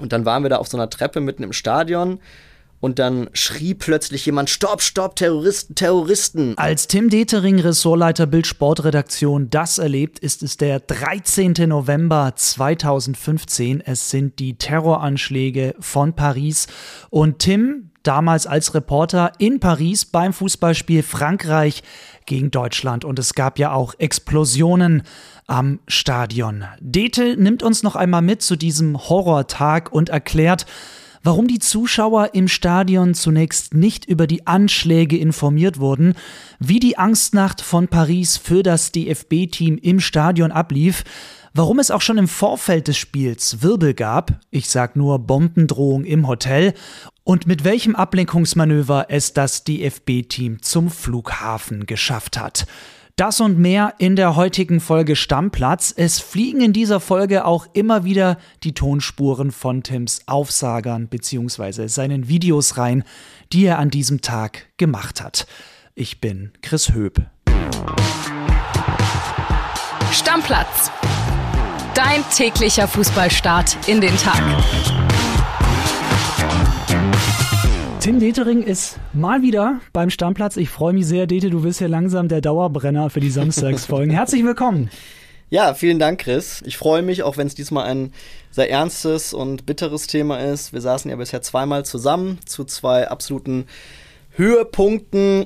Und dann waren wir da auf so einer Treppe mitten im Stadion und dann schrie plötzlich jemand: Stopp, stopp, Terroristen, Terroristen. Als Tim Detering, Ressortleiter Bild Sportredaktion, das erlebt, ist es der 13. November 2015. Es sind die Terroranschläge von Paris. Und Tim, damals als Reporter in Paris beim Fußballspiel Frankreich gegen Deutschland. Und es gab ja auch Explosionen am Stadion. Dete nimmt uns noch einmal mit zu diesem Horrortag und erklärt, warum die Zuschauer im Stadion zunächst nicht über die Anschläge informiert wurden, wie die Angstnacht von Paris für das DFB-Team im Stadion ablief, warum es auch schon im Vorfeld des Spiels Wirbel gab, ich sag nur Bombendrohung im Hotel, und mit welchem Ablenkungsmanöver es das DFB-Team zum Flughafen geschafft hat. Das und mehr in der heutigen Folge Stammplatz. Es fliegen in dieser Folge auch immer wieder die Tonspuren von Tims Aufsagern bzw. seinen Videos rein, die er an diesem Tag gemacht hat. Ich bin Chris Höp. Stammplatz. Dein täglicher Fußballstart in den Tag. Tim Detering ist mal wieder beim Stammplatz. Ich freue mich sehr, Dete, du bist ja langsam der Dauerbrenner für die Samstagsfolgen. Herzlich willkommen. Ja, vielen Dank, Chris. Ich freue mich, auch wenn es diesmal ein sehr ernstes und bitteres Thema ist. Wir saßen ja bisher zweimal zusammen zu zwei absoluten Höhepunkten,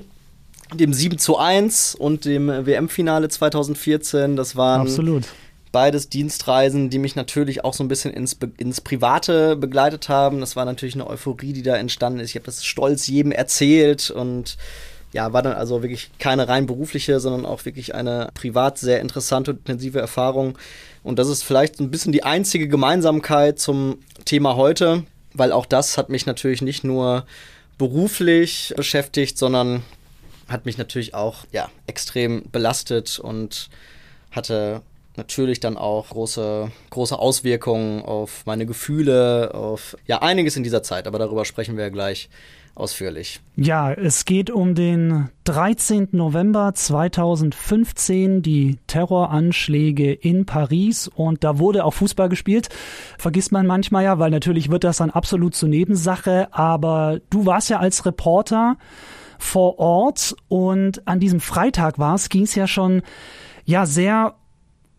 dem 7 zu 1 und dem WM-Finale 2014. Das waren Absolut beides Dienstreisen, die mich natürlich auch so ein bisschen ins, ins Private begleitet haben. Das war natürlich eine Euphorie, die da entstanden ist. Ich habe das stolz jedem erzählt und ja, war dann also wirklich keine rein berufliche, sondern auch wirklich eine privat sehr interessante und intensive Erfahrung. Und das ist vielleicht ein bisschen die einzige Gemeinsamkeit zum Thema heute, weil auch das hat mich natürlich nicht nur beruflich beschäftigt, sondern hat mich natürlich auch ja, extrem belastet und hatte natürlich dann auch große, große Auswirkungen auf meine Gefühle, auf ja einiges in dieser Zeit, aber darüber sprechen wir gleich ausführlich. Ja, es geht um den 13. November 2015, die Terroranschläge in Paris und da wurde auch Fußball gespielt. Vergisst man manchmal ja, weil natürlich wird das dann absolut zur Nebensache, aber du warst ja als Reporter vor Ort und an diesem Freitag war es, ging es ja schon ja sehr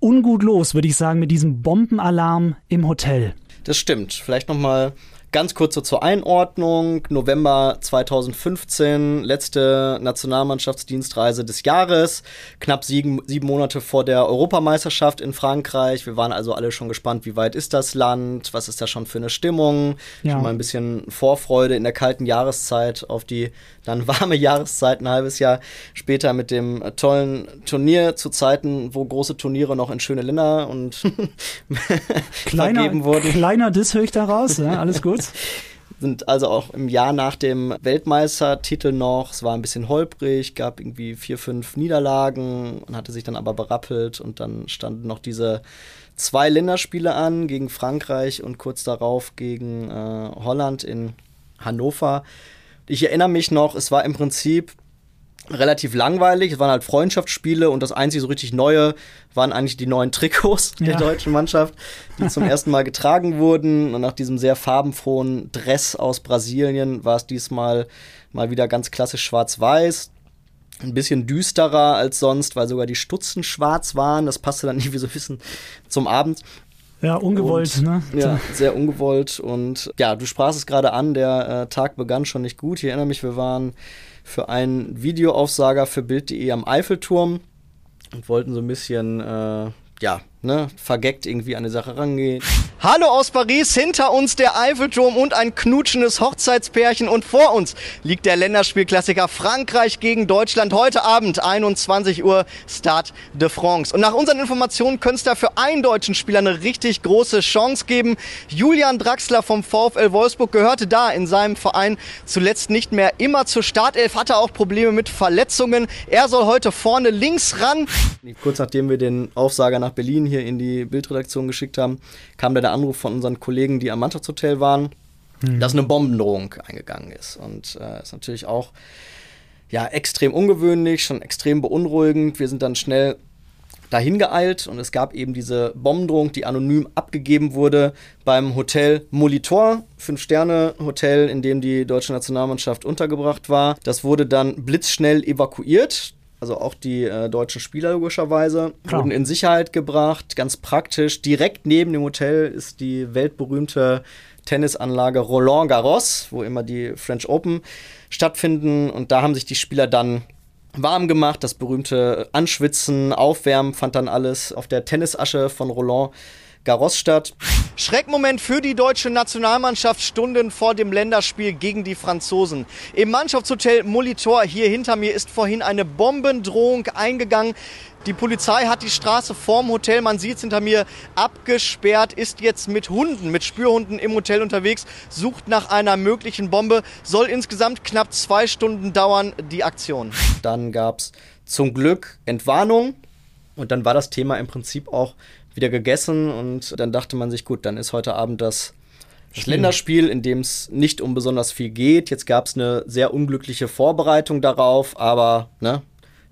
ungut los, würde ich sagen, mit diesem Bombenalarm im Hotel. Das stimmt. Vielleicht noch mal Ganz kurz so zur Einordnung. November 2015, letzte Nationalmannschaftsdienstreise des Jahres. Knapp sieben, sieben Monate vor der Europameisterschaft in Frankreich. Wir waren also alle schon gespannt, wie weit ist das Land? Was ist da schon für eine Stimmung? Ja. Schon mal ein bisschen Vorfreude in der kalten Jahreszeit auf die dann warme Jahreszeit ein halbes Jahr später mit dem tollen Turnier zu Zeiten, wo große Turniere noch in schöne Länder und kleiner, vergeben wurden. Kleiner Diss höre ich daraus, ja, alles gut. Sind also auch im Jahr nach dem Weltmeistertitel noch. Es war ein bisschen holprig, gab irgendwie vier, fünf Niederlagen und hatte sich dann aber berappelt und dann standen noch diese zwei Länderspiele an gegen Frankreich und kurz darauf gegen äh, Holland in Hannover. Ich erinnere mich noch, es war im Prinzip relativ langweilig. Es waren halt Freundschaftsspiele und das einzige so richtig Neue waren eigentlich die neuen Trikots der ja. deutschen Mannschaft, die zum ersten Mal getragen wurden. Und nach diesem sehr farbenfrohen Dress aus Brasilien war es diesmal mal wieder ganz klassisch schwarz-weiß. Ein bisschen düsterer als sonst, weil sogar die Stutzen schwarz waren. Das passte dann irgendwie so ein bisschen zum Abend. Ja, ungewollt, und, ne? Ja, sehr ungewollt. Und ja, du sprachst es gerade an, der äh, Tag begann schon nicht gut. Ich erinnere mich, wir waren für einen Videoaufsager für Bild.de am Eiffelturm und wollten so ein bisschen, äh, ja, ne, vergeckt irgendwie an die Sache rangehen. Hallo aus Paris, hinter uns der Eiffelturm und ein knutschendes Hochzeitspärchen und vor uns liegt der Länderspielklassiker Frankreich gegen Deutschland. Heute Abend 21 Uhr Start de France. Und nach unseren Informationen könnte es da für einen deutschen Spieler eine richtig große Chance geben. Julian Draxler vom VfL Wolfsburg gehörte da in seinem Verein zuletzt nicht mehr immer zur Startelf, hatte auch Probleme mit Verletzungen. Er soll heute vorne links ran. Kurz nachdem wir den Aufsager nach Berlin hier in die Bildredaktion geschickt haben, kam da der Anruf von unseren Kollegen, die am Mannschaftshotel waren, mhm. dass eine Bombendrohung eingegangen ist. Und äh, ist natürlich auch ja, extrem ungewöhnlich, schon extrem beunruhigend. Wir sind dann schnell dahin geeilt und es gab eben diese Bombendrohung, die anonym abgegeben wurde beim Hotel Molitor, Fünf-Sterne-Hotel, in dem die deutsche Nationalmannschaft untergebracht war. Das wurde dann blitzschnell evakuiert. Also auch die äh, deutschen Spieler logischerweise Klar. wurden in Sicherheit gebracht, ganz praktisch. Direkt neben dem Hotel ist die weltberühmte Tennisanlage Roland Garros, wo immer die French Open stattfinden. Und da haben sich die Spieler dann warm gemacht. Das berühmte Anschwitzen, Aufwärmen fand dann alles auf der Tennisasche von Roland Garros statt. Schreckmoment für die deutsche Nationalmannschaft Stunden vor dem Länderspiel gegen die Franzosen. Im Mannschaftshotel Molitor hier hinter mir ist vorhin eine Bombendrohung eingegangen. Die Polizei hat die Straße vorm Hotel, man sieht es hinter mir, abgesperrt, ist jetzt mit Hunden, mit Spürhunden im Hotel unterwegs, sucht nach einer möglichen Bombe. Soll insgesamt knapp zwei Stunden dauern, die Aktion. Dann gab es zum Glück Entwarnung und dann war das Thema im Prinzip auch wieder gegessen und dann dachte man sich, gut, dann ist heute Abend das das Länderspiel, in dem es nicht um besonders viel geht. Jetzt gab es eine sehr unglückliche Vorbereitung darauf, aber ne,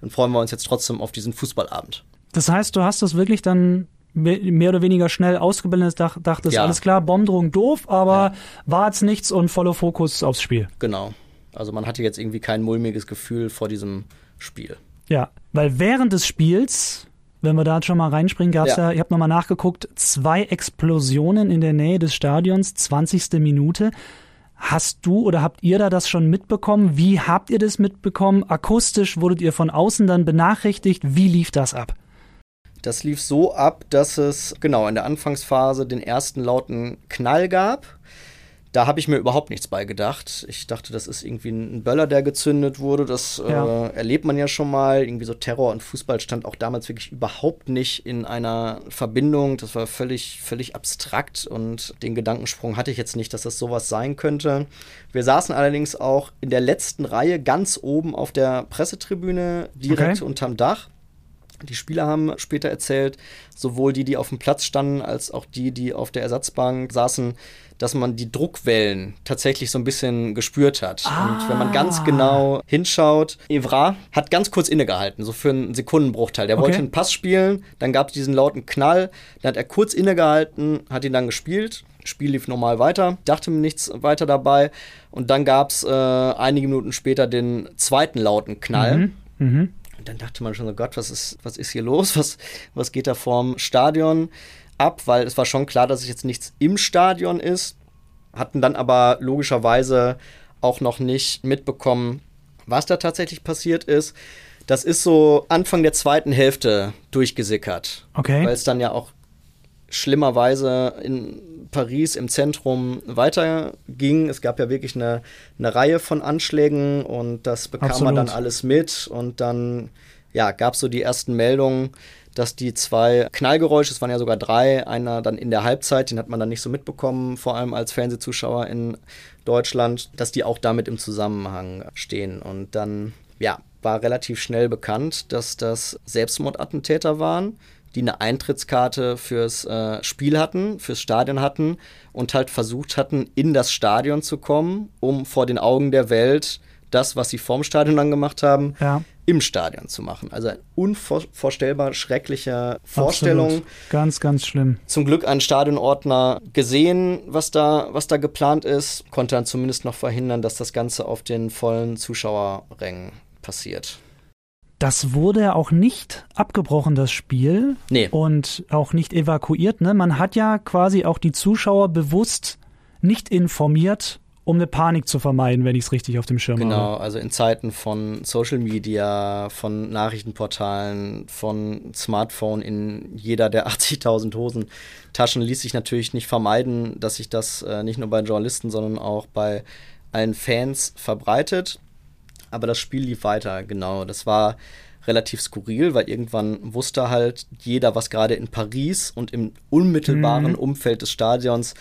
dann freuen wir uns jetzt trotzdem auf diesen Fußballabend. Das heißt, du hast das wirklich dann mehr oder weniger schnell ausgebildet, dachtest, ja. alles klar, Bombendrohung doof, aber ja. war jetzt nichts und voller Fokus aufs Spiel. Genau. Also man hatte jetzt irgendwie kein mulmiges Gefühl vor diesem Spiel. Ja, weil während des Spiels, wenn wir da schon mal reinspringen, gab es ja. ja, ich habe nochmal nachgeguckt, zwei Explosionen in der Nähe des Stadions, 20. Minute. Hast du oder habt ihr da das schon mitbekommen? Wie habt ihr das mitbekommen? Akustisch wurdet ihr von außen dann benachrichtigt? Wie lief das ab? Das lief so ab, dass es genau in der Anfangsphase den ersten lauten Knall gab. Da habe ich mir überhaupt nichts bei gedacht. Ich dachte, das ist irgendwie ein Böller, der gezündet wurde. Das ja. äh, erlebt man ja schon mal. Irgendwie so Terror und Fußball stand auch damals wirklich überhaupt nicht in einer Verbindung. Das war völlig, völlig abstrakt und den Gedankensprung hatte ich jetzt nicht, dass das sowas sein könnte. Wir saßen allerdings auch in der letzten Reihe ganz oben auf der Pressetribüne, direkt okay. unterm Dach. Die Spieler haben später erzählt, sowohl die, die auf dem Platz standen, als auch die, die auf der Ersatzbank saßen, dass man die Druckwellen tatsächlich so ein bisschen gespürt hat. Ah. Und wenn man ganz genau hinschaut, Evra hat ganz kurz innegehalten, so für einen Sekundenbruchteil. Der okay. wollte einen Pass spielen, dann gab es diesen lauten Knall, dann hat er kurz innegehalten, hat ihn dann gespielt. Spiel lief normal weiter, dachte mir nichts weiter dabei. Und dann gab es äh, einige Minuten später den zweiten lauten Knall. Mhm. Mhm. Und dann dachte man schon so, Gott, was ist, was ist hier los? Was, was geht da vorm Stadion? ab, weil es war schon klar, dass es jetzt nichts im Stadion ist. Hatten dann aber logischerweise auch noch nicht mitbekommen, was da tatsächlich passiert ist. Das ist so Anfang der zweiten Hälfte durchgesickert. Okay. Weil es dann ja auch schlimmerweise in Paris im Zentrum weiterging. Es gab ja wirklich eine, eine Reihe von Anschlägen und das bekam Absolut. man dann alles mit. Und dann ja, gab es so die ersten Meldungen, dass die zwei Knallgeräusche, es waren ja sogar drei, einer dann in der Halbzeit, den hat man dann nicht so mitbekommen, vor allem als Fernsehzuschauer in Deutschland, dass die auch damit im Zusammenhang stehen. Und dann, ja, war relativ schnell bekannt, dass das Selbstmordattentäter waren, die eine Eintrittskarte fürs äh, Spiel hatten, fürs Stadion hatten und halt versucht hatten, in das Stadion zu kommen, um vor den Augen der Welt das, was sie vorm Stadion dann gemacht haben, ja. im Stadion zu machen. Also eine unvorstellbar schreckliche Vorstellung. Absolut. Ganz, ganz schlimm. Zum Glück ein Stadionordner gesehen, was da, was da geplant ist, konnte dann zumindest noch verhindern, dass das Ganze auf den vollen Zuschauerrängen passiert. Das wurde auch nicht abgebrochen, das Spiel. Nee. Und auch nicht evakuiert. Ne? Man hat ja quasi auch die Zuschauer bewusst nicht informiert, um eine Panik zu vermeiden, wenn ich es richtig auf dem Schirm genau, habe. Genau, also in Zeiten von Social Media, von Nachrichtenportalen, von Smartphone in jeder der 80.000 Hosentaschen ließ sich natürlich nicht vermeiden, dass sich das äh, nicht nur bei Journalisten, sondern auch bei allen Fans verbreitet. Aber das Spiel lief weiter, genau. Das war relativ skurril, weil irgendwann wusste halt jeder, was gerade in Paris und im unmittelbaren mhm. Umfeld des Stadions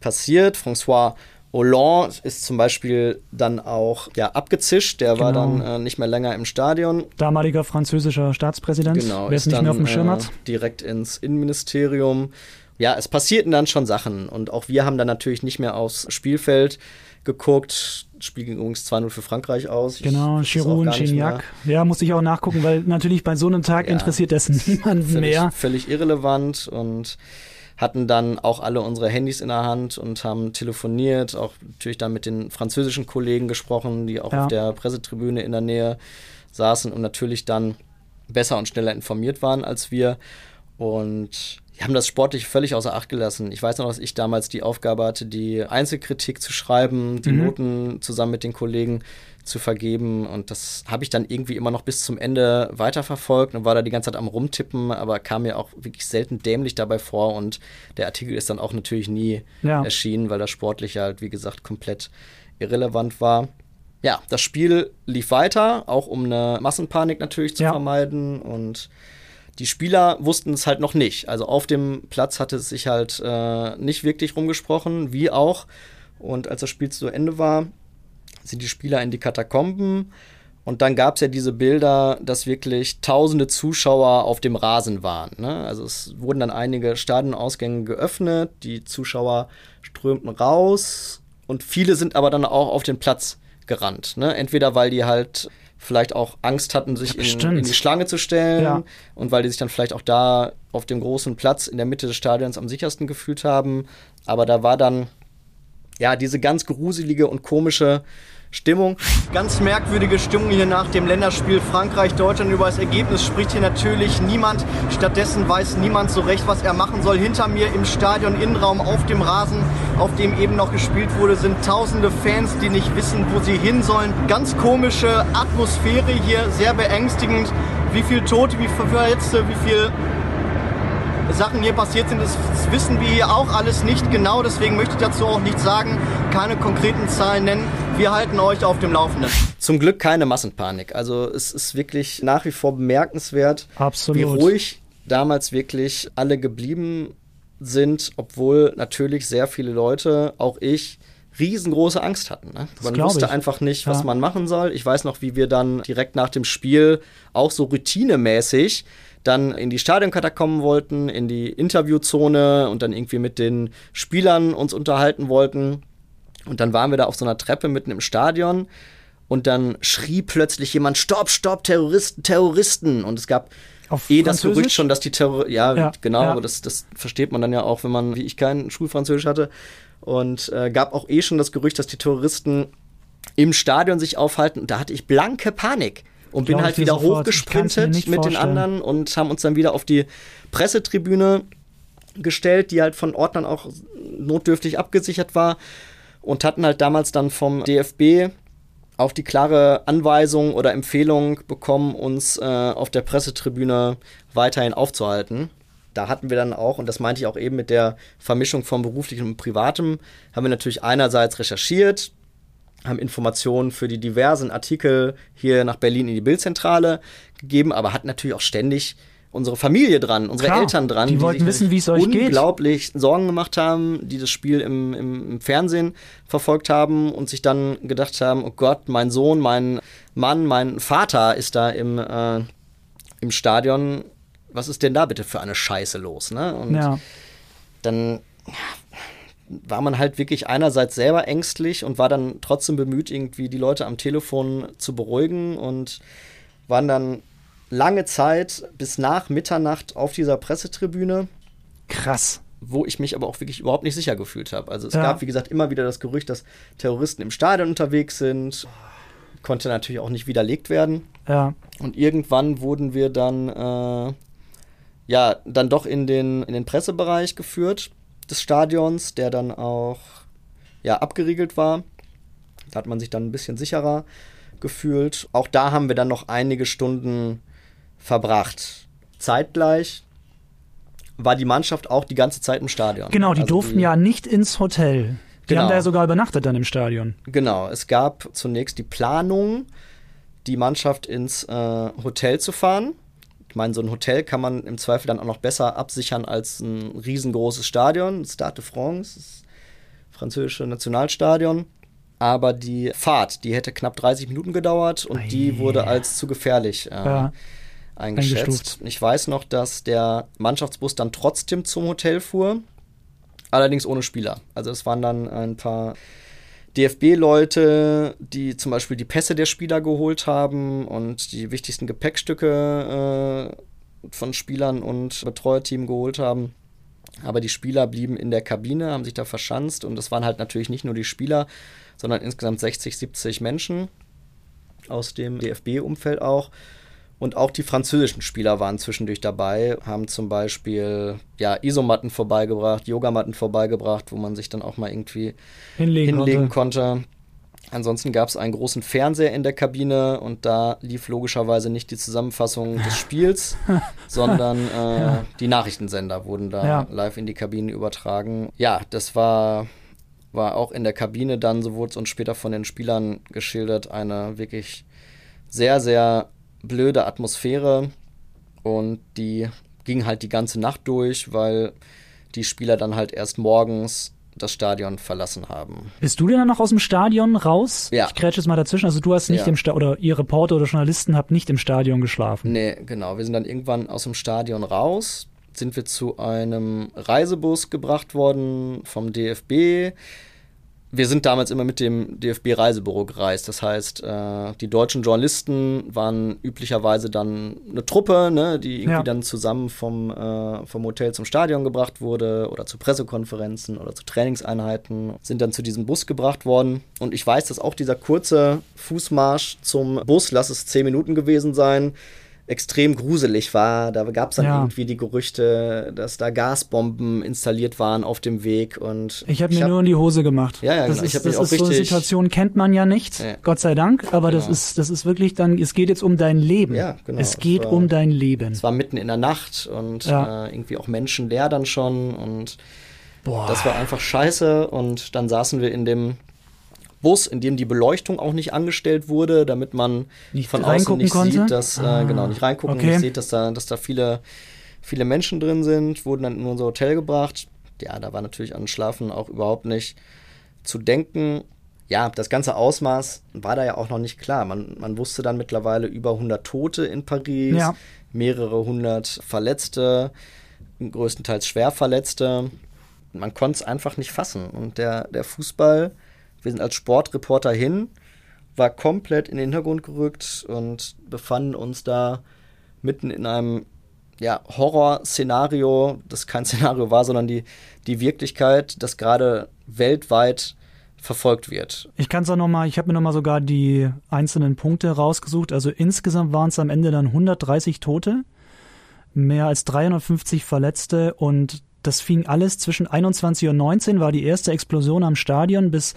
passiert. François Hollande ist zum Beispiel dann auch ja, abgezischt, der genau. war dann äh, nicht mehr länger im Stadion. Damaliger französischer Staatspräsident, genau, wer es nicht mehr auf dem Schirm hat. Äh, direkt ins Innenministerium ja, es passierten dann schon Sachen und auch wir haben dann natürlich nicht mehr aufs Spielfeld geguckt. Spiel ging übrigens 2-0 für Frankreich aus. Genau, Giroud und Gignac. Ja, muss ich auch nachgucken, weil natürlich bei so einem Tag ja, interessiert das niemanden völlig, mehr. Völlig irrelevant und hatten dann auch alle unsere Handys in der Hand und haben telefoniert, auch natürlich dann mit den französischen Kollegen gesprochen, die auch ja. auf der Pressetribüne in der Nähe saßen und natürlich dann besser und schneller informiert waren als wir. Und die haben das sportlich völlig außer Acht gelassen. Ich weiß noch, dass ich damals die Aufgabe hatte, die Einzelkritik zu schreiben, die mhm. Noten zusammen mit den Kollegen zu vergeben. Und das habe ich dann irgendwie immer noch bis zum Ende weiterverfolgt und war da die ganze Zeit am Rumtippen, aber kam mir auch wirklich selten dämlich dabei vor. Und der Artikel ist dann auch natürlich nie ja. erschienen, weil das sportlich halt, wie gesagt, komplett irrelevant war. Ja, das Spiel lief weiter, auch um eine Massenpanik natürlich zu ja. vermeiden. Und die Spieler wussten es halt noch nicht. Also auf dem Platz hatte es sich halt äh, nicht wirklich rumgesprochen, wie auch. Und als das Spiel zu Ende war, sind die Spieler in die Katakomben. Und dann gab es ja diese Bilder, dass wirklich tausende Zuschauer auf dem Rasen waren. Ne? Also es wurden dann einige Stadionausgänge geöffnet, die Zuschauer strömten raus und viele sind aber dann auch auf den Platz gerannt. Ne? Entweder weil die halt vielleicht auch Angst hatten, sich in, in, die Schlange zu stellen ja. und weil die sich dann vielleicht auch da auf dem großen Platz in der Mitte des Stadions am sichersten gefühlt haben. Aber da war dann ja diese ganz gruselige und komische Stimmung. Ganz merkwürdige Stimmung hier nach dem Länderspiel Frankreich-Deutschland. Über das Ergebnis spricht hier natürlich niemand. Stattdessen weiß niemand so recht, was er machen soll. Hinter mir im Stadion Innenraum auf dem Rasen, auf dem eben noch gespielt wurde, sind tausende Fans, die nicht wissen, wo sie hin sollen. Ganz komische Atmosphäre hier, sehr beängstigend. Wie viel Tote, wie viele Verletzte, wie viel Sachen hier passiert sind, das wissen wir hier auch alles nicht genau. Deswegen möchte ich dazu auch nichts sagen, keine konkreten Zahlen nennen. Wir halten euch auf dem Laufenden. Zum Glück keine Massenpanik. Also es ist wirklich nach wie vor bemerkenswert, Absolut. wie ruhig damals wirklich alle geblieben sind, obwohl natürlich sehr viele Leute, auch ich, riesengroße Angst hatten. Ne? Man wusste ich. einfach nicht, was ja. man machen soll. Ich weiß noch, wie wir dann direkt nach dem Spiel auch so routinemäßig dann in die Stadionkatakomben wollten, in die Interviewzone und dann irgendwie mit den Spielern uns unterhalten wollten. Und dann waren wir da auf so einer Treppe mitten im Stadion und dann schrie plötzlich jemand: Stopp, stopp, Terroristen, Terroristen! Und es gab auf eh das Gerücht schon, dass die Terror ja, ja, genau, ja. aber das, das versteht man dann ja auch, wenn man, wie ich, kein Schulfranzösisch hatte. Und äh, gab auch eh schon das Gerücht, dass die Terroristen im Stadion sich aufhalten. Und da hatte ich blanke Panik und bin halt wieder sofort. hochgesprintet mit vorstellen. den anderen und haben uns dann wieder auf die Pressetribüne gestellt, die halt von Ordnern auch notdürftig abgesichert war und hatten halt damals dann vom DFB auch die klare Anweisung oder Empfehlung bekommen, uns äh, auf der Pressetribüne weiterhin aufzuhalten. Da hatten wir dann auch, und das meinte ich auch eben mit der Vermischung von beruflichem und privatem, haben wir natürlich einerseits recherchiert, haben Informationen für die diversen Artikel hier nach Berlin in die Bildzentrale gegeben, aber hat natürlich auch ständig unsere Familie dran, unsere Klar, Eltern dran, die, die wollten wissen, wie es euch unglaublich geht. unglaublich Sorgen gemacht haben, die das Spiel im, im, im, Fernsehen verfolgt haben und sich dann gedacht haben, oh Gott, mein Sohn, mein Mann, mein Vater ist da im, äh, im Stadion. Was ist denn da bitte für eine Scheiße los? Ne? Und ja. dann war man halt wirklich einerseits selber ängstlich und war dann trotzdem bemüht, irgendwie die Leute am Telefon zu beruhigen und waren dann lange Zeit bis nach Mitternacht auf dieser Pressetribüne. Krass. Wo ich mich aber auch wirklich überhaupt nicht sicher gefühlt habe. Also es ja. gab, wie gesagt, immer wieder das Gerücht, dass Terroristen im Stadion unterwegs sind. Konnte natürlich auch nicht widerlegt werden. Ja. Und irgendwann wurden wir dann äh, ja dann doch in den, in den Pressebereich geführt des Stadions, der dann auch ja, abgeriegelt war. Da hat man sich dann ein bisschen sicherer gefühlt. Auch da haben wir dann noch einige Stunden verbracht. Zeitgleich war die Mannschaft auch die ganze Zeit im Stadion. Genau, die also durften die, ja nicht ins Hotel. Die genau. haben da ja sogar übernachtet dann im Stadion. Genau, es gab zunächst die Planung, die Mannschaft ins äh, Hotel zu fahren. Ich meine, so ein Hotel kann man im Zweifel dann auch noch besser absichern als ein riesengroßes Stadion. Stade de France, das französische Nationalstadion. Aber die Fahrt, die hätte knapp 30 Minuten gedauert und Ei. die wurde als zu gefährlich äh, ja. eingeschätzt. Ich weiß noch, dass der Mannschaftsbus dann trotzdem zum Hotel fuhr, allerdings ohne Spieler. Also es waren dann ein paar DFB-Leute, die zum Beispiel die Pässe der Spieler geholt haben und die wichtigsten Gepäckstücke äh, von Spielern und Betreuerteam geholt haben. Aber die Spieler blieben in der Kabine, haben sich da verschanzt und das waren halt natürlich nicht nur die Spieler, sondern insgesamt 60, 70 Menschen aus dem DFB-Umfeld auch. Und auch die französischen Spieler waren zwischendurch dabei, haben zum Beispiel ja, Isomatten vorbeigebracht, Yogamatten vorbeigebracht, wo man sich dann auch mal irgendwie hinlegen, hinlegen konnte. konnte. Ansonsten gab es einen großen Fernseher in der Kabine und da lief logischerweise nicht die Zusammenfassung des Spiels, sondern äh, ja. die Nachrichtensender wurden da ja. live in die Kabine übertragen. Ja, das war, war auch in der Kabine dann, so wurde es uns später von den Spielern geschildert, eine wirklich sehr, sehr blöde Atmosphäre und die ging halt die ganze Nacht durch, weil die Spieler dann halt erst morgens das Stadion verlassen haben. Bist du denn dann noch aus dem Stadion raus? Ja. Ich grätsche jetzt mal dazwischen. Also du hast nicht ja. im Stadion, oder ihr Reporter oder Journalisten habt nicht im Stadion geschlafen. Nee, genau. Wir sind dann irgendwann aus dem Stadion raus, sind wir zu einem Reisebus gebracht worden vom DFB wir sind damals immer mit dem DFB-Reisebüro gereist. Das heißt, äh, die deutschen Journalisten waren üblicherweise dann eine Truppe, ne, die irgendwie ja. dann zusammen vom, äh, vom Hotel zum Stadion gebracht wurde oder zu Pressekonferenzen oder zu Trainingseinheiten, sind dann zu diesem Bus gebracht worden. Und ich weiß, dass auch dieser kurze Fußmarsch zum Bus, lass es zehn Minuten gewesen sein, extrem gruselig war. Da gab es dann ja. irgendwie die Gerüchte, dass da Gasbomben installiert waren auf dem Weg. Und ich habe mir hab, nur in die Hose gemacht. Ja, ja, das genau. ist, das ist so eine Situation kennt man ja nicht, ja. Gott sei Dank. Aber genau. das ist das ist wirklich dann. Es geht jetzt um dein Leben. Ja, genau. Es geht war, um dein Leben. Es war mitten in der Nacht und ja. äh, irgendwie auch menschenleer dann schon und Boah. das war einfach scheiße. Und dann saßen wir in dem Bus, in dem die Beleuchtung auch nicht angestellt wurde, damit man nicht von außen nicht konnte? sieht, dass, äh, ah, äh, genau, nicht reingucken, okay. nicht sieht, dass da, dass da viele, viele Menschen drin sind, wurden dann in unser Hotel gebracht. Ja, da war natürlich an Schlafen auch überhaupt nicht zu denken. Ja, das ganze Ausmaß war da ja auch noch nicht klar. Man, man wusste dann mittlerweile über 100 Tote in Paris, ja. mehrere hundert Verletzte, größtenteils schwer Verletzte. Man konnte es einfach nicht fassen. Und der, der Fußball wir sind als Sportreporter hin, war komplett in den Hintergrund gerückt und befanden uns da mitten in einem ja, Horrorszenario, das kein Szenario war, sondern die, die Wirklichkeit, das gerade weltweit verfolgt wird. Ich kann es auch nochmal, ich habe mir nochmal sogar die einzelnen Punkte rausgesucht. Also insgesamt waren es am Ende dann 130 Tote, mehr als 350 Verletzte und das fing alles zwischen 21 und 19, war die erste Explosion am Stadion bis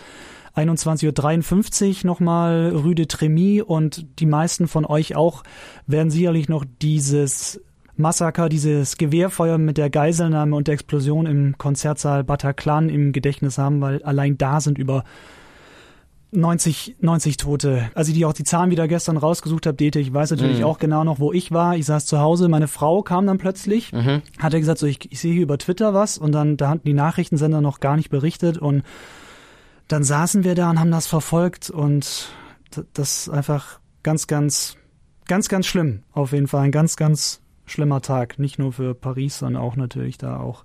21.53 Uhr nochmal Rüde Tremie und die meisten von euch auch werden sicherlich noch dieses Massaker, dieses Gewehrfeuer mit der Geiselnahme und der Explosion im Konzertsaal Bataclan im Gedächtnis haben, weil allein da sind über 90, 90 Tote. Als ich die auch die Zahlen wieder gestern rausgesucht habe, Dete, ich weiß natürlich mhm. auch genau noch, wo ich war. Ich saß zu Hause, meine Frau kam dann plötzlich, mhm. hatte gesagt, so ich, ich sehe hier über Twitter was und dann da hatten die Nachrichtensender noch gar nicht berichtet und dann saßen wir da und haben das verfolgt und das ist einfach ganz, ganz, ganz, ganz schlimm. Auf jeden Fall ein ganz, ganz schlimmer Tag. Nicht nur für Paris, sondern auch natürlich da auch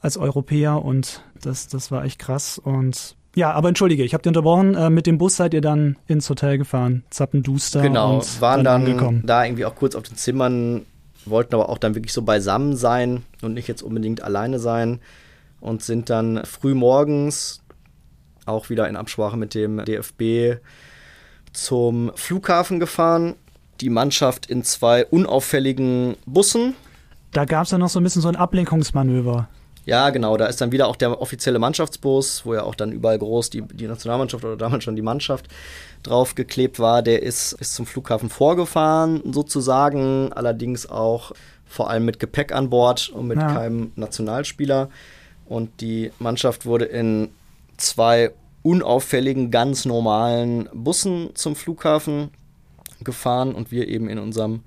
als Europäer und das, das war echt krass und ja, aber entschuldige, ich habe dir unterbrochen. Äh, mit dem Bus seid ihr dann ins Hotel gefahren, zappenduster. Genau, und waren dann, dann da irgendwie auch kurz auf den Zimmern, wollten aber auch dann wirklich so beisammen sein und nicht jetzt unbedingt alleine sein und sind dann früh morgens auch wieder in Absprache mit dem DFB zum Flughafen gefahren. Die Mannschaft in zwei unauffälligen Bussen. Da gab es dann noch so ein bisschen so ein Ablenkungsmanöver. Ja, genau, da ist dann wieder auch der offizielle Mannschaftsbus, wo ja auch dann überall groß die, die Nationalmannschaft oder damals schon die Mannschaft draufgeklebt war. Der ist, ist zum Flughafen vorgefahren, sozusagen, allerdings auch vor allem mit Gepäck an Bord und mit ja. keinem Nationalspieler. Und die Mannschaft wurde in zwei unauffälligen, ganz normalen Bussen zum Flughafen gefahren und wir eben in unserem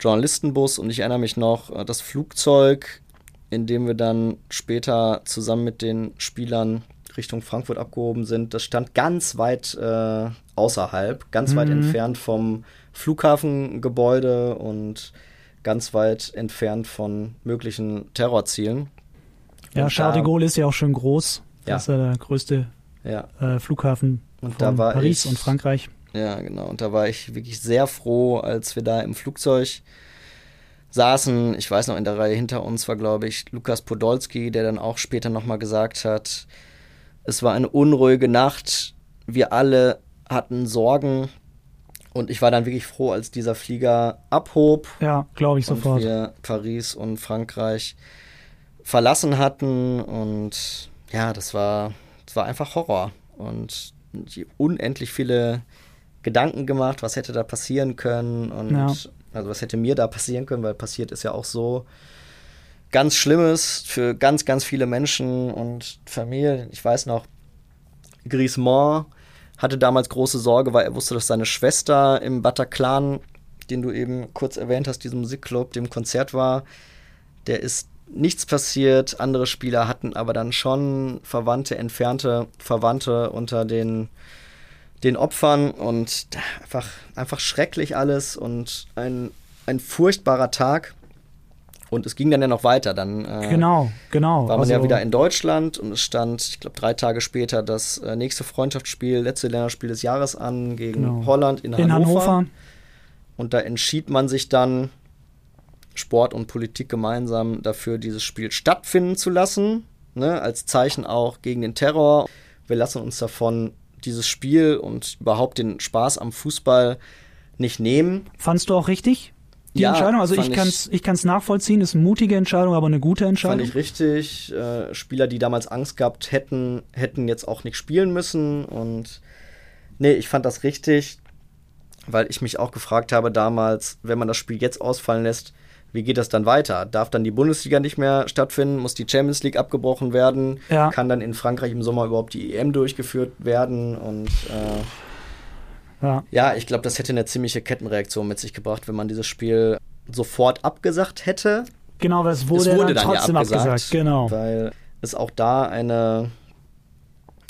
Journalistenbus. Und ich erinnere mich noch, das Flugzeug in dem wir dann später zusammen mit den Spielern Richtung Frankfurt abgehoben sind, das stand ganz weit äh, außerhalb, ganz mhm. weit entfernt vom Flughafengebäude und ganz weit entfernt von möglichen Terrorzielen. Ja, Charles de Gaulle ist ja auch schon groß. Ja. Das ist ja der größte ja. Äh, Flughafen und von Paris ich, und Frankreich. Ja, genau. Und da war ich wirklich sehr froh, als wir da im Flugzeug saßen. Ich weiß noch, in der Reihe hinter uns war, glaube ich, Lukas Podolski, der dann auch später nochmal gesagt hat, es war eine unruhige Nacht. Wir alle hatten Sorgen. Und ich war dann wirklich froh, als dieser Flieger abhob. Ja, glaube ich sofort. Und wir Paris und Frankreich verlassen hatten. Und ja, das war, das war einfach Horror. Und unendlich viele Gedanken gemacht, was hätte da passieren können. Und ja. Also was hätte mir da passieren können, weil passiert ist ja auch so ganz Schlimmes für ganz, ganz viele Menschen und Familien. Ich weiß noch, Griezmann hatte damals große Sorge, weil er wusste, dass seine Schwester im Bataclan, den du eben kurz erwähnt hast, diesem Musikclub, dem Konzert war, der ist nichts passiert. Andere Spieler hatten aber dann schon Verwandte, entfernte Verwandte unter den den Opfern und einfach, einfach schrecklich alles und ein, ein furchtbarer Tag. Und es ging dann ja noch weiter. Dann äh, genau, genau. war man also, ja wieder in Deutschland und es stand, ich glaube, drei Tage später das äh, nächste Freundschaftsspiel, letzte Länderspiel des Jahres an gegen genau. Holland in, in Hannover. Hannover. Und da entschied man sich dann, Sport und Politik gemeinsam dafür, dieses Spiel stattfinden zu lassen. Ne, als Zeichen auch gegen den Terror. Wir lassen uns davon dieses Spiel und überhaupt den Spaß am Fußball nicht nehmen. Fandst du auch richtig? Die ja, Entscheidung, also ich kann es ich kann's nachvollziehen, ist eine mutige Entscheidung, aber eine gute Entscheidung. Fand ich richtig. Äh, Spieler, die damals Angst gehabt hätten, hätten jetzt auch nicht spielen müssen. Und nee, ich fand das richtig, weil ich mich auch gefragt habe damals, wenn man das Spiel jetzt ausfallen lässt, wie geht das dann weiter? Darf dann die Bundesliga nicht mehr stattfinden? Muss die Champions League abgebrochen werden? Ja. Kann dann in Frankreich im Sommer überhaupt die EM durchgeführt werden? Und äh, ja. ja, ich glaube, das hätte eine ziemliche Kettenreaktion mit sich gebracht, wenn man dieses Spiel sofort abgesagt hätte. Genau, weil es wurde, es wurde dann, dann trotzdem ja abgesagt, abgesagt, genau. Weil es auch da eine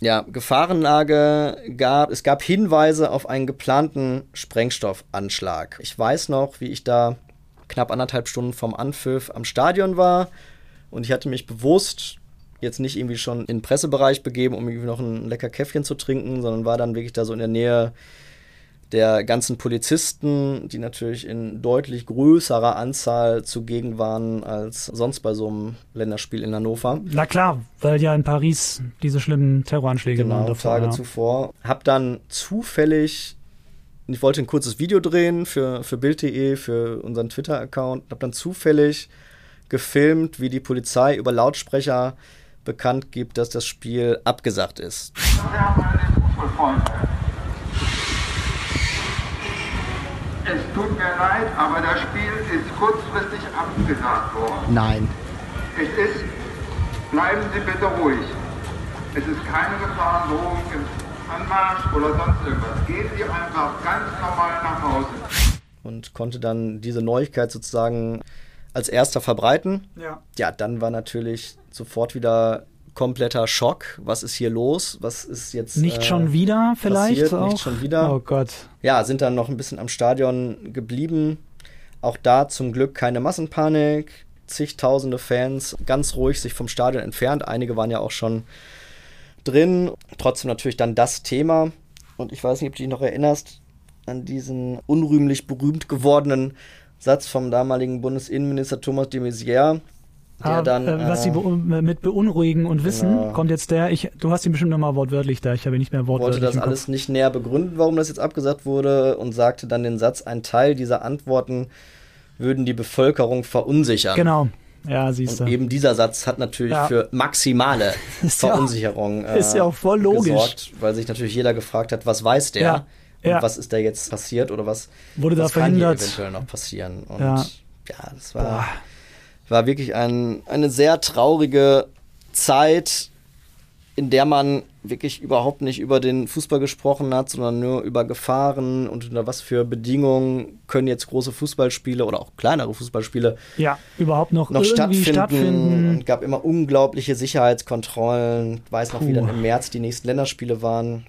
ja, Gefahrenlage gab. Es gab Hinweise auf einen geplanten Sprengstoffanschlag. Ich weiß noch, wie ich da knapp anderthalb Stunden vom Anpfiff am Stadion war. Und ich hatte mich bewusst jetzt nicht irgendwie schon in den Pressebereich begeben, um irgendwie noch ein lecker Käffchen zu trinken, sondern war dann wirklich da so in der Nähe der ganzen Polizisten, die natürlich in deutlich größerer Anzahl zugegen waren als sonst bei so einem Länderspiel in Hannover. Na klar, weil ja in Paris diese schlimmen Terroranschläge genau, waren. Davor, Tage ja. zuvor. Hab dann zufällig ich wollte ein kurzes Video drehen für, für Bild.de, für unseren Twitter-Account. Habe dann zufällig gefilmt, wie die Polizei über Lautsprecher bekannt gibt, dass das Spiel abgesagt ist. Es tut mir leid, aber das Spiel ist kurzfristig abgesagt worden. Nein. Es ist, bleiben Sie bitte ruhig. Es ist keine Gefahrendrohung Anmarsch oder sonst irgendwas. Gehen Sie einfach ganz normal nach Hause. Und konnte dann diese Neuigkeit sozusagen als erster verbreiten. Ja. Ja, dann war natürlich sofort wieder kompletter Schock. Was ist hier los? Was ist jetzt. Nicht äh, schon wieder vielleicht? Passiert? Auch? Nicht schon wieder. Oh Gott. Ja, sind dann noch ein bisschen am Stadion geblieben. Auch da zum Glück keine Massenpanik. Zigtausende Fans ganz ruhig sich vom Stadion entfernt. Einige waren ja auch schon drin. Trotzdem natürlich dann das Thema. Und ich weiß nicht, ob du dich noch erinnerst an diesen unrühmlich berühmt gewordenen Satz vom damaligen Bundesinnenminister Thomas de Maizière. Der ah, dann, äh, was Sie be mit beunruhigen und wissen, genau. kommt jetzt der, ich, du hast ihn bestimmt nochmal wortwörtlich da, ich habe ihn nicht mehr wortwörtlich. wollte das alles nicht näher begründen, warum das jetzt abgesagt wurde und sagte dann den Satz, ein Teil dieser Antworten würden die Bevölkerung verunsichern. Genau. Ja, siehst du. Und eben dieser Satz hat natürlich ja. für maximale Verunsicherung ja auch, ist ja auch voll logisch. gesorgt, weil sich natürlich jeder gefragt hat, was weiß der? Ja. Und ja. was ist da jetzt passiert oder was, Wurde was da kann hier eventuell noch passieren? Und ja, ja das war, war wirklich ein, eine sehr traurige Zeit. In der man wirklich überhaupt nicht über den Fußball gesprochen hat, sondern nur über Gefahren und unter was für Bedingungen können jetzt große Fußballspiele oder auch kleinere Fußballspiele ja, überhaupt noch, noch stattfinden. stattfinden. Gab immer unglaubliche Sicherheitskontrollen. Ich weiß noch, Puh. wie dann im März die nächsten Länderspiele waren.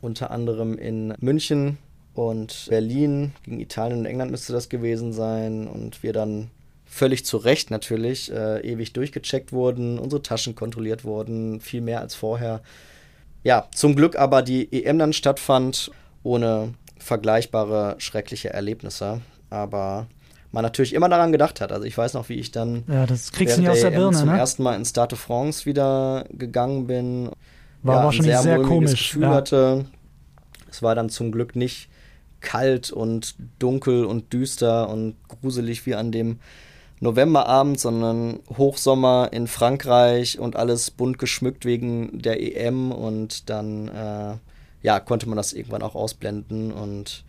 Unter anderem in München und Berlin. Gegen Italien und England müsste das gewesen sein. Und wir dann völlig zu Recht natürlich äh, ewig durchgecheckt wurden, unsere Taschen kontrolliert wurden, viel mehr als vorher. Ja, zum Glück aber die EM dann stattfand, ohne vergleichbare schreckliche Erlebnisse. Aber man natürlich immer daran gedacht hat. Also ich weiß noch, wie ich dann ja, das kriegst du nicht aus der, Birne, zum ne? ersten Mal in Stade de France wieder gegangen bin. War ja, wahrscheinlich sehr, sehr komisch. Gefühl ja. hatte. Es war dann zum Glück nicht kalt und dunkel und düster und gruselig wie an dem Novemberabend, sondern Hochsommer in Frankreich und alles bunt geschmückt wegen der EM und dann äh, ja, konnte man das irgendwann auch ausblenden und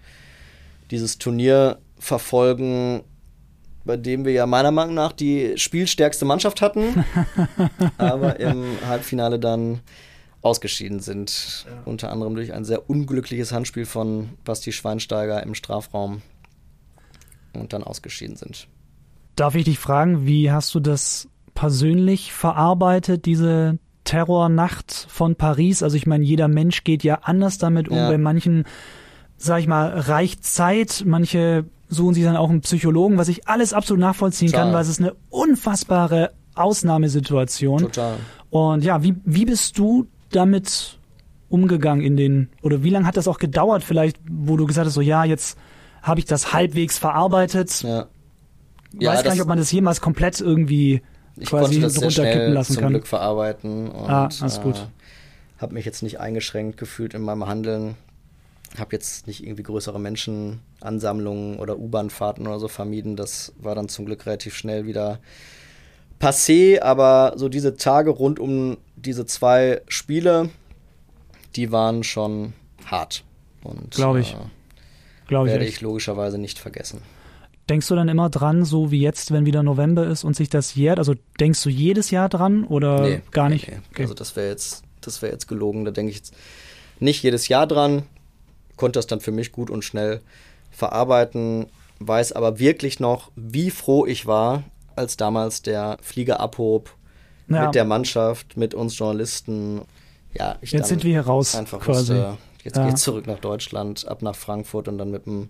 dieses Turnier verfolgen, bei dem wir ja meiner Meinung nach die spielstärkste Mannschaft hatten, aber im Halbfinale dann ausgeschieden sind. Ja. Unter anderem durch ein sehr unglückliches Handspiel von Basti Schweinsteiger im Strafraum und dann ausgeschieden sind. Darf ich dich fragen, wie hast du das persönlich verarbeitet, diese Terrornacht von Paris? Also ich meine, jeder Mensch geht ja anders damit um. Ja. Bei manchen, sag ich mal, reicht Zeit, manche suchen sich dann auch einen Psychologen, was ich alles absolut nachvollziehen Total. kann, weil es ist eine unfassbare Ausnahmesituation. Total. Und ja, wie, wie bist du damit umgegangen in den, oder wie lange hat das auch gedauert vielleicht, wo du gesagt hast, so ja, jetzt habe ich das halbwegs verarbeitet. Ja ja, weiß gar nicht, ob man das jemals komplett irgendwie ich quasi das runterkippen lassen zum kann. Glück verarbeiten und ah, alles gut. Äh, habe mich jetzt nicht eingeschränkt gefühlt in meinem Handeln. Habe jetzt nicht irgendwie größere Menschenansammlungen oder U-Bahn-Fahrten oder so vermieden. Das war dann zum Glück relativ schnell wieder passé. Aber so diese Tage rund um diese zwei Spiele, die waren schon hart. Glaube ich. Äh, Glaube ich. Werde ich logischerweise nicht vergessen. Denkst du dann immer dran, so wie jetzt, wenn wieder November ist und sich das jährt? Also denkst du jedes Jahr dran oder nee, gar nicht? Nee, nee. Okay. Also das wäre jetzt, das wäre jetzt gelogen. Da denke ich jetzt nicht jedes Jahr dran. Konnte das dann für mich gut und schnell verarbeiten. Weiß aber wirklich noch, wie froh ich war, als damals der Flieger abhob ja. mit der Mannschaft, mit uns Journalisten. Ja, ich jetzt sind wir hier raus. Einfach quasi. Wusste, jetzt ja. geht's zurück nach Deutschland, ab nach Frankfurt und dann mit dem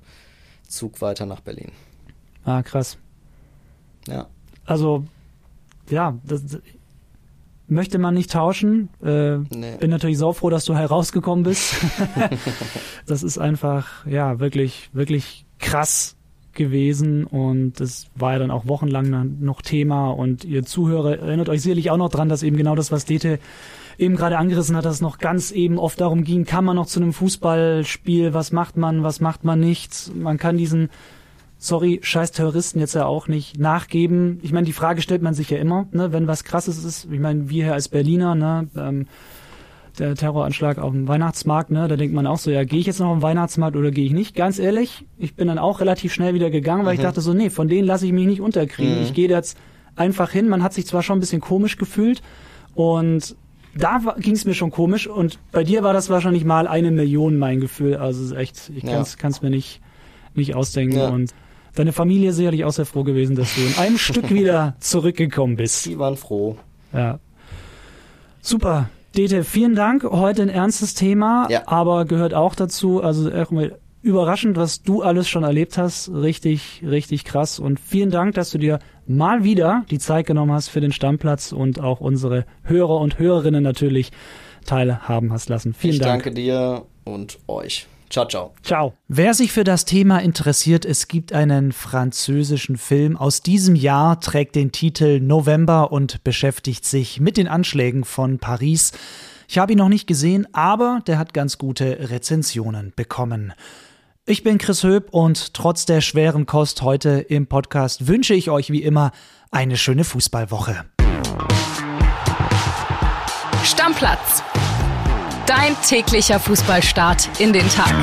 Zug weiter nach Berlin. Ah, krass. Ja. Also, ja, das, möchte man nicht tauschen. Äh, nee. Bin natürlich saufroh, dass du herausgekommen bist. das ist einfach, ja, wirklich, wirklich krass gewesen und das war ja dann auch wochenlang noch Thema und ihr Zuhörer erinnert euch sicherlich auch noch dran, dass eben genau das, was Dete eben gerade angerissen hat, dass es noch ganz eben oft darum ging, kann man noch zu einem Fußballspiel, was macht man, was macht man nicht. Man kann diesen sorry, scheiß Terroristen jetzt ja auch nicht nachgeben. Ich meine, die Frage stellt man sich ja immer, ne, wenn was krasses ist. Ich meine, wir hier als Berliner, ne, ähm, der Terroranschlag auf dem Weihnachtsmarkt, ne, da denkt man auch so, ja, gehe ich jetzt noch auf den Weihnachtsmarkt oder gehe ich nicht? Ganz ehrlich, ich bin dann auch relativ schnell wieder gegangen, weil mhm. ich dachte so, nee, von denen lasse ich mich nicht unterkriegen. Mhm. Ich gehe jetzt einfach hin. Man hat sich zwar schon ein bisschen komisch gefühlt und da ging es mir schon komisch und bei dir war das wahrscheinlich mal eine Million mein Gefühl. Also echt, ich kann es mir nicht, nicht ausdenken ja. und deine Familie sicherlich auch sehr froh gewesen, dass du in einem Stück wieder zurückgekommen bist. Die waren froh. Ja. Super. Dete, vielen Dank. Heute ein ernstes Thema, ja. aber gehört auch dazu. Also überraschend, was du alles schon erlebt hast. Richtig, richtig krass. Und vielen Dank, dass du dir mal wieder die Zeit genommen hast für den Stammplatz und auch unsere Hörer und Hörerinnen natürlich teilhaben hast lassen. Vielen ich Dank. Ich danke dir und euch. Ciao, ciao. Ciao. Wer sich für das Thema interessiert, es gibt einen französischen Film aus diesem Jahr, trägt den Titel November und beschäftigt sich mit den Anschlägen von Paris. Ich habe ihn noch nicht gesehen, aber der hat ganz gute Rezensionen bekommen. Ich bin Chris Höp und trotz der schweren Kost heute im Podcast wünsche ich euch wie immer eine schöne Fußballwoche. Stammplatz Dein täglicher Fußballstart in den Tag.